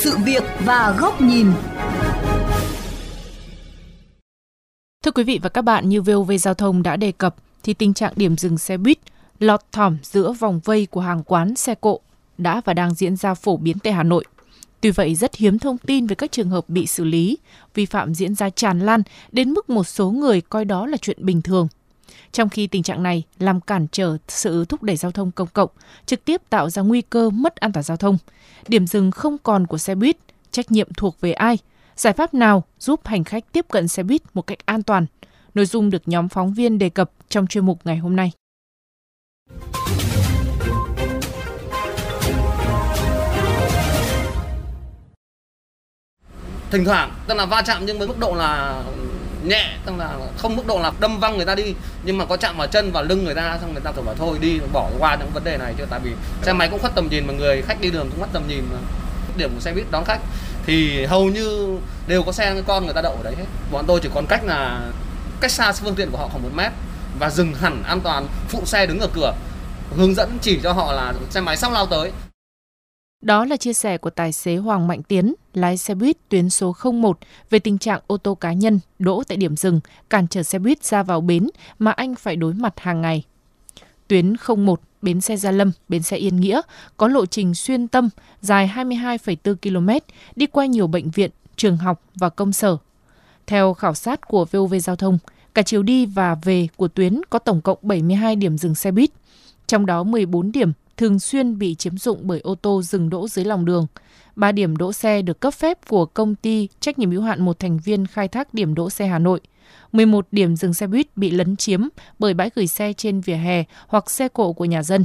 sự việc và góc nhìn. Thưa quý vị và các bạn, như VOV Giao thông đã đề cập, thì tình trạng điểm dừng xe buýt lọt thỏm giữa vòng vây của hàng quán xe cộ đã và đang diễn ra phổ biến tại Hà Nội. Tuy vậy, rất hiếm thông tin về các trường hợp bị xử lý, vi phạm diễn ra tràn lan đến mức một số người coi đó là chuyện bình thường. Trong khi tình trạng này làm cản trở sự thúc đẩy giao thông công cộng, trực tiếp tạo ra nguy cơ mất an toàn giao thông. Điểm dừng không còn của xe buýt, trách nhiệm thuộc về ai? Giải pháp nào giúp hành khách tiếp cận xe buýt một cách an toàn? Nội dung được nhóm phóng viên đề cập trong chuyên mục ngày hôm nay. thỉnh thoảng tức là va chạm nhưng với mức độ là nhẹ tức là không mức độ là đâm văng người ta đi nhưng mà có chạm vào chân vào lưng người ta xong người ta phải bảo thôi đi bỏ qua những vấn đề này chứ tại vì xe máy cũng khuất tầm nhìn mà người khách đi đường cũng mất tầm nhìn mà điểm của xe buýt đón khách. Thì hầu như đều có xe con người ta đậu ở đấy hết. Bọn tôi chỉ còn cách là cách xa phương tiện của họ khoảng một mét và dừng hẳn an toàn phụ xe đứng ở cửa hướng dẫn chỉ cho họ là xe máy sắp lao tới đó là chia sẻ của tài xế Hoàng Mạnh Tiến, lái xe buýt tuyến số 01 về tình trạng ô tô cá nhân đỗ tại điểm dừng, cản trở xe buýt ra vào bến mà anh phải đối mặt hàng ngày. Tuyến 01 bến xe Gia Lâm, bến xe Yên Nghĩa có lộ trình xuyên tâm dài 22,4 km, đi qua nhiều bệnh viện, trường học và công sở. Theo khảo sát của VOV Giao thông, cả chiều đi và về của tuyến có tổng cộng 72 điểm dừng xe buýt, trong đó 14 điểm thường xuyên bị chiếm dụng bởi ô tô dừng đỗ dưới lòng đường. Ba điểm đỗ xe được cấp phép của công ty trách nhiệm hữu hạn một thành viên khai thác điểm đỗ xe Hà Nội. 11 điểm dừng xe buýt bị lấn chiếm bởi bãi gửi xe trên vỉa hè hoặc xe cộ của nhà dân.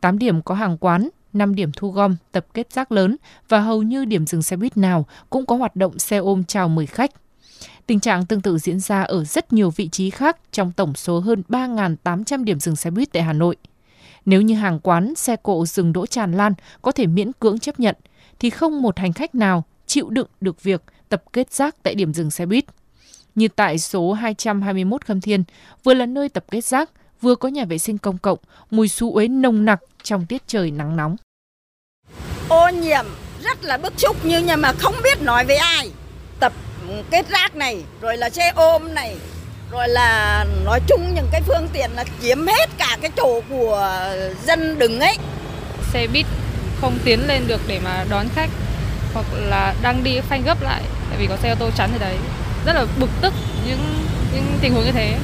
8 điểm có hàng quán, 5 điểm thu gom, tập kết rác lớn và hầu như điểm dừng xe buýt nào cũng có hoạt động xe ôm chào mời khách. Tình trạng tương tự diễn ra ở rất nhiều vị trí khác trong tổng số hơn 3.800 điểm dừng xe buýt tại Hà Nội. Nếu như hàng quán, xe cộ dừng đỗ tràn lan có thể miễn cưỡng chấp nhận, thì không một hành khách nào chịu đựng được việc tập kết rác tại điểm dừng xe buýt. Như tại số 221 Khâm Thiên, vừa là nơi tập kết rác, vừa có nhà vệ sinh công cộng, mùi xú uế nồng nặc trong tiết trời nắng nóng. Ô nhiễm rất là bức xúc nhưng mà không biết nói với ai. Tập kết rác này, rồi là xe ôm này, rồi là nói chung những cái phương tiện là chiếm hết cả cái chỗ của dân đứng ấy. Xe buýt không tiến lên được để mà đón khách hoặc là đang đi phanh gấp lại tại vì có xe ô tô chắn ở đấy. Rất là bực tức những những tình huống như thế.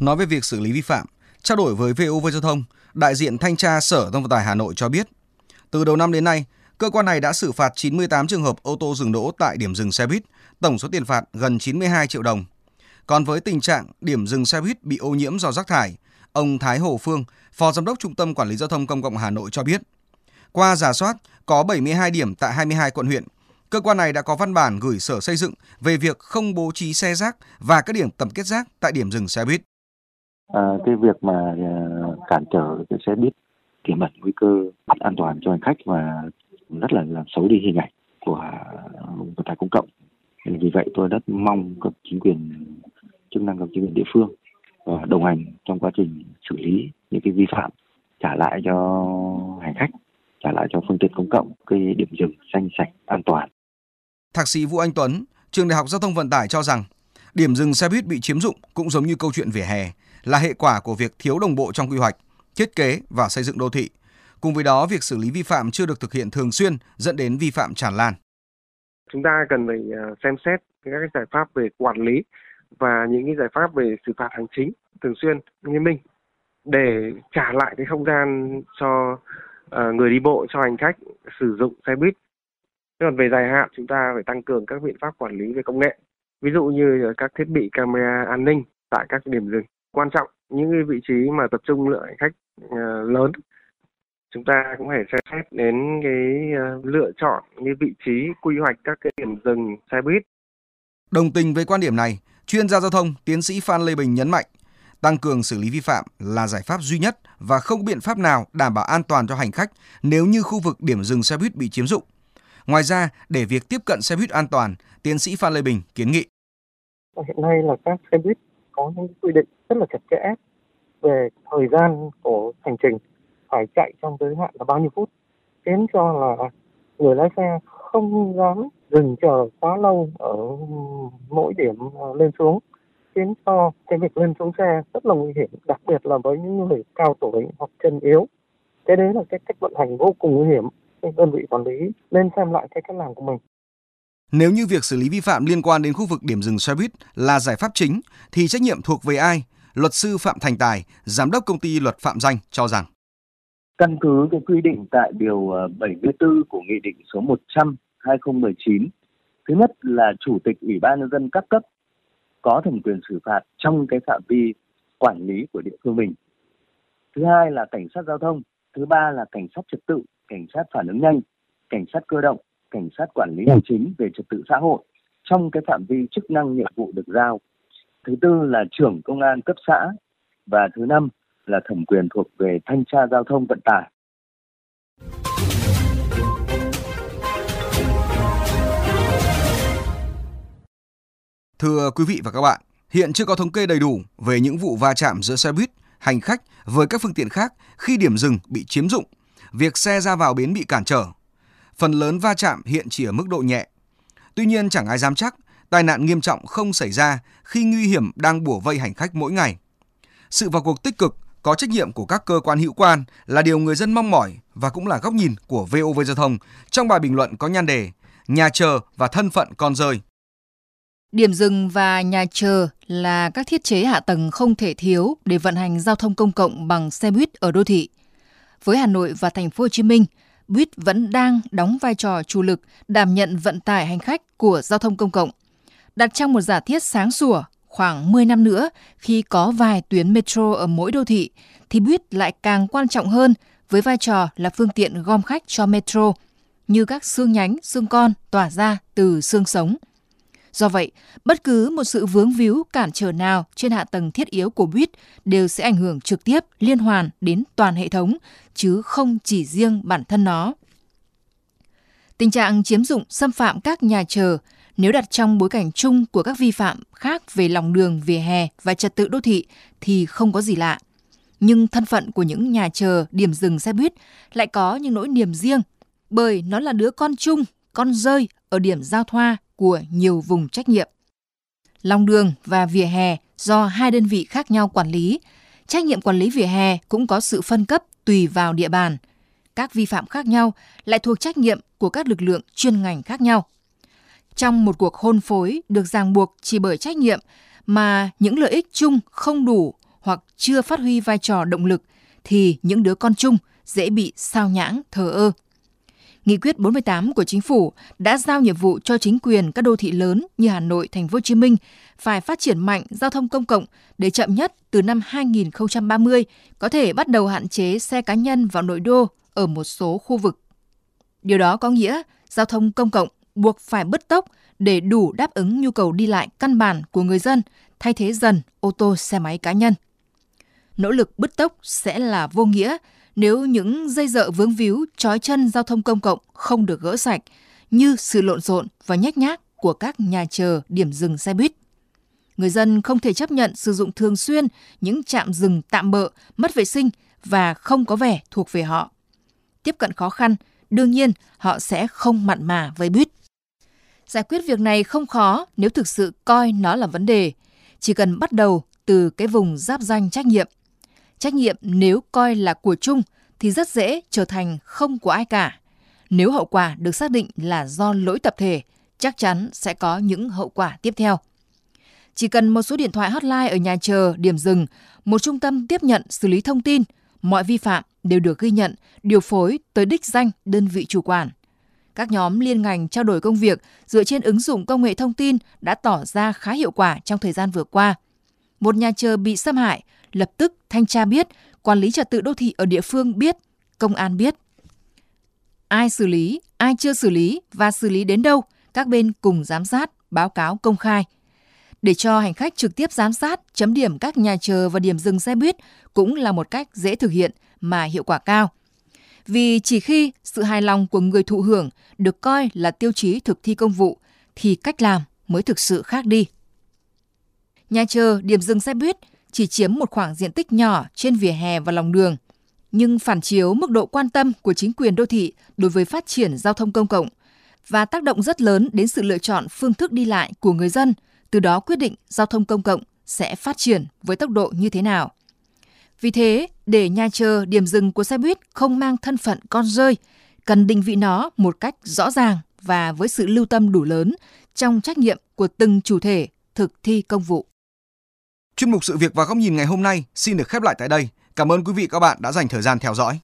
Nói về việc xử lý vi phạm trao đổi với VOV giao thông đại diện thanh tra sở giao thông vận tải Hà Nội cho biết từ đầu năm đến nay cơ quan này đã xử phạt 98 trường hợp ô tô dừng đỗ tại điểm dừng xe buýt tổng số tiền phạt gần 92 triệu đồng còn với tình trạng điểm dừng xe buýt bị ô nhiễm do rác thải, ông Thái Hồ Phương, Phó Giám đốc Trung tâm Quản lý Giao thông Công cộng Hà Nội cho biết, qua giả soát có 72 điểm tại 22 quận huyện, cơ quan này đã có văn bản gửi Sở Xây dựng về việc không bố trí xe rác và các điểm tập kết rác tại điểm dừng xe buýt. À, cái việc mà à, cản trở cái xe buýt tiềm ẩn nguy cơ mất an toàn cho hành khách và rất là làm xấu đi hình ảnh của à, vận tải công cộng. Vì vậy tôi rất mong các chính quyền năng của chính quyền địa phương và đồng hành trong quá trình xử lý những cái vi phạm trả lại cho hành khách trả lại cho phương tiện công cộng cái điểm dừng xanh sạch an toàn. Thạc sĩ Vũ Anh Tuấn, trường Đại học Giao thông Vận tải cho rằng điểm dừng xe buýt bị chiếm dụng cũng giống như câu chuyện vỉa hè là hệ quả của việc thiếu đồng bộ trong quy hoạch, thiết kế và xây dựng đô thị. Cùng với đó, việc xử lý vi phạm chưa được thực hiện thường xuyên dẫn đến vi phạm tràn lan. Chúng ta cần phải à, xem xét các giải pháp về quản lý và những cái giải pháp về xử phạt hành chính thường xuyên nghiêm minh để trả lại cái không gian cho uh, người đi bộ cho hành khách sử dụng xe buýt. Còn về dài hạn chúng ta phải tăng cường các biện pháp quản lý về công nghệ. Ví dụ như các thiết bị camera an ninh tại các điểm dừng. Quan trọng những cái vị trí mà tập trung lượng hành khách uh, lớn chúng ta cũng phải xem xét đến cái uh, lựa chọn như vị trí quy hoạch các cái điểm dừng xe buýt. Đồng tình với quan điểm này, Chuyên gia giao thông, tiến sĩ Phan Lê Bình nhấn mạnh, tăng cường xử lý vi phạm là giải pháp duy nhất và không biện pháp nào đảm bảo an toàn cho hành khách nếu như khu vực điểm dừng xe buýt bị chiếm dụng. Ngoài ra, để việc tiếp cận xe buýt an toàn, tiến sĩ Phan Lê Bình kiến nghị. Hiện nay là các xe buýt có những quy định rất là chặt chẽ về thời gian của hành trình phải chạy trong giới hạn là bao nhiêu phút, khiến cho là người lái xe không dám dừng chờ quá lâu ở mỗi điểm ờ, lên xuống khiến cho cái việc lên xuống xe rất là nguy hiểm đặc biệt là với những người cao tuổi hoặc chân yếu. Cái đấy là cái cách vận hành vô cùng nguy hiểm đơn vị quản lý nên xem lại cái cách làm của mình. Nếu như việc xử lý vi phạm liên quan đến khu vực điểm dừng xe buýt là giải pháp chính thì trách nhiệm thuộc về ai? Luật sư Phạm Thành Tài, giám đốc công ty luật Phạm Danh cho rằng. Căn cứ cái quy định tại điều 74 ờ, của Nghị định số 100 2019. Thứ nhất là Chủ tịch Ủy ban Nhân dân các cấp có thẩm quyền xử phạt trong cái phạm vi quản lý của địa phương mình. Thứ hai là cảnh sát giao thông. Thứ ba là cảnh sát trật tự, cảnh sát phản ứng nhanh, cảnh sát cơ động, cảnh sát quản lý hành chính về trật tự xã hội trong cái phạm vi chức năng nhiệm vụ được giao. Thứ tư là trưởng công an cấp xã và thứ năm là thẩm quyền thuộc về thanh tra giao thông vận tải. Thưa quý vị và các bạn, hiện chưa có thống kê đầy đủ về những vụ va chạm giữa xe buýt, hành khách với các phương tiện khác khi điểm dừng bị chiếm dụng, việc xe ra vào bến bị cản trở. Phần lớn va chạm hiện chỉ ở mức độ nhẹ. Tuy nhiên chẳng ai dám chắc tai nạn nghiêm trọng không xảy ra khi nguy hiểm đang bủa vây hành khách mỗi ngày. Sự vào cuộc tích cực, có trách nhiệm của các cơ quan hữu quan là điều người dân mong mỏi và cũng là góc nhìn của VOV Giao thông trong bài bình luận có nhan đề Nhà chờ và thân phận con rơi. Điểm dừng và nhà chờ là các thiết chế hạ tầng không thể thiếu để vận hành giao thông công cộng bằng xe buýt ở đô thị. Với Hà Nội và thành phố Hồ Chí Minh, buýt vẫn đang đóng vai trò chủ lực đảm nhận vận tải hành khách của giao thông công cộng. Đặt trong một giả thiết sáng sủa, khoảng 10 năm nữa khi có vài tuyến metro ở mỗi đô thị thì buýt lại càng quan trọng hơn với vai trò là phương tiện gom khách cho metro như các xương nhánh, xương con tỏa ra từ xương sống. Do vậy, bất cứ một sự vướng víu cản trở nào trên hạ tầng thiết yếu của buýt đều sẽ ảnh hưởng trực tiếp liên hoàn đến toàn hệ thống, chứ không chỉ riêng bản thân nó. Tình trạng chiếm dụng xâm phạm các nhà chờ nếu đặt trong bối cảnh chung của các vi phạm khác về lòng đường, vỉa hè và trật tự đô thị thì không có gì lạ. Nhưng thân phận của những nhà chờ, điểm dừng xe buýt lại có những nỗi niềm riêng bởi nó là đứa con chung, con rơi ở điểm giao thoa của nhiều vùng trách nhiệm. Lòng đường và vỉa hè do hai đơn vị khác nhau quản lý. Trách nhiệm quản lý vỉa hè cũng có sự phân cấp tùy vào địa bàn. Các vi phạm khác nhau lại thuộc trách nhiệm của các lực lượng chuyên ngành khác nhau. Trong một cuộc hôn phối được ràng buộc chỉ bởi trách nhiệm mà những lợi ích chung không đủ hoặc chưa phát huy vai trò động lực thì những đứa con chung dễ bị sao nhãng, thờ ơ. Nghị quyết 48 của chính phủ đã giao nhiệm vụ cho chính quyền các đô thị lớn như Hà Nội, Thành phố Hồ Chí Minh phải phát triển mạnh giao thông công cộng để chậm nhất từ năm 2030 có thể bắt đầu hạn chế xe cá nhân vào nội đô ở một số khu vực. Điều đó có nghĩa giao thông công cộng buộc phải bứt tốc để đủ đáp ứng nhu cầu đi lại căn bản của người dân, thay thế dần ô tô xe máy cá nhân. Nỗ lực bứt tốc sẽ là vô nghĩa nếu những dây dợ vướng víu trói chân giao thông công cộng không được gỡ sạch như sự lộn xộn và nhách nhác của các nhà chờ điểm dừng xe buýt. Người dân không thể chấp nhận sử dụng thường xuyên những trạm dừng tạm bợ, mất vệ sinh và không có vẻ thuộc về họ. Tiếp cận khó khăn, đương nhiên họ sẽ không mặn mà với buýt. Giải quyết việc này không khó nếu thực sự coi nó là vấn đề. Chỉ cần bắt đầu từ cái vùng giáp danh trách nhiệm – Trách nhiệm nếu coi là của chung thì rất dễ trở thành không của ai cả. Nếu hậu quả được xác định là do lỗi tập thể, chắc chắn sẽ có những hậu quả tiếp theo. Chỉ cần một số điện thoại hotline ở nhà chờ, điểm dừng, một trung tâm tiếp nhận xử lý thông tin, mọi vi phạm đều được ghi nhận, điều phối tới đích danh đơn vị chủ quản. Các nhóm liên ngành trao đổi công việc dựa trên ứng dụng công nghệ thông tin đã tỏ ra khá hiệu quả trong thời gian vừa qua. Một nhà chờ bị xâm hại, lập tức thanh tra biết, quản lý trật tự đô thị ở địa phương biết, công an biết. Ai xử lý, ai chưa xử lý và xử lý đến đâu, các bên cùng giám sát, báo cáo công khai. Để cho hành khách trực tiếp giám sát, chấm điểm các nhà chờ và điểm dừng xe buýt cũng là một cách dễ thực hiện mà hiệu quả cao. Vì chỉ khi sự hài lòng của người thụ hưởng được coi là tiêu chí thực thi công vụ thì cách làm mới thực sự khác đi. Nhà chờ, điểm dừng xe buýt chỉ chiếm một khoảng diện tích nhỏ trên vỉa hè và lòng đường. nhưng phản chiếu mức độ quan tâm của chính quyền đô thị đối với phát triển giao thông công cộng và tác động rất lớn đến sự lựa chọn phương thức đi lại của người dân, từ đó quyết định giao thông công cộng sẽ phát triển với tốc độ như thế nào. Vì thế, để nhà chờ điểm dừng của xe buýt không mang thân phận con rơi, cần định vị nó một cách rõ ràng và với sự lưu tâm đủ lớn trong trách nhiệm của từng chủ thể thực thi công vụ. Chuyên mục sự việc và góc nhìn ngày hôm nay xin được khép lại tại đây. Cảm ơn quý vị các bạn đã dành thời gian theo dõi.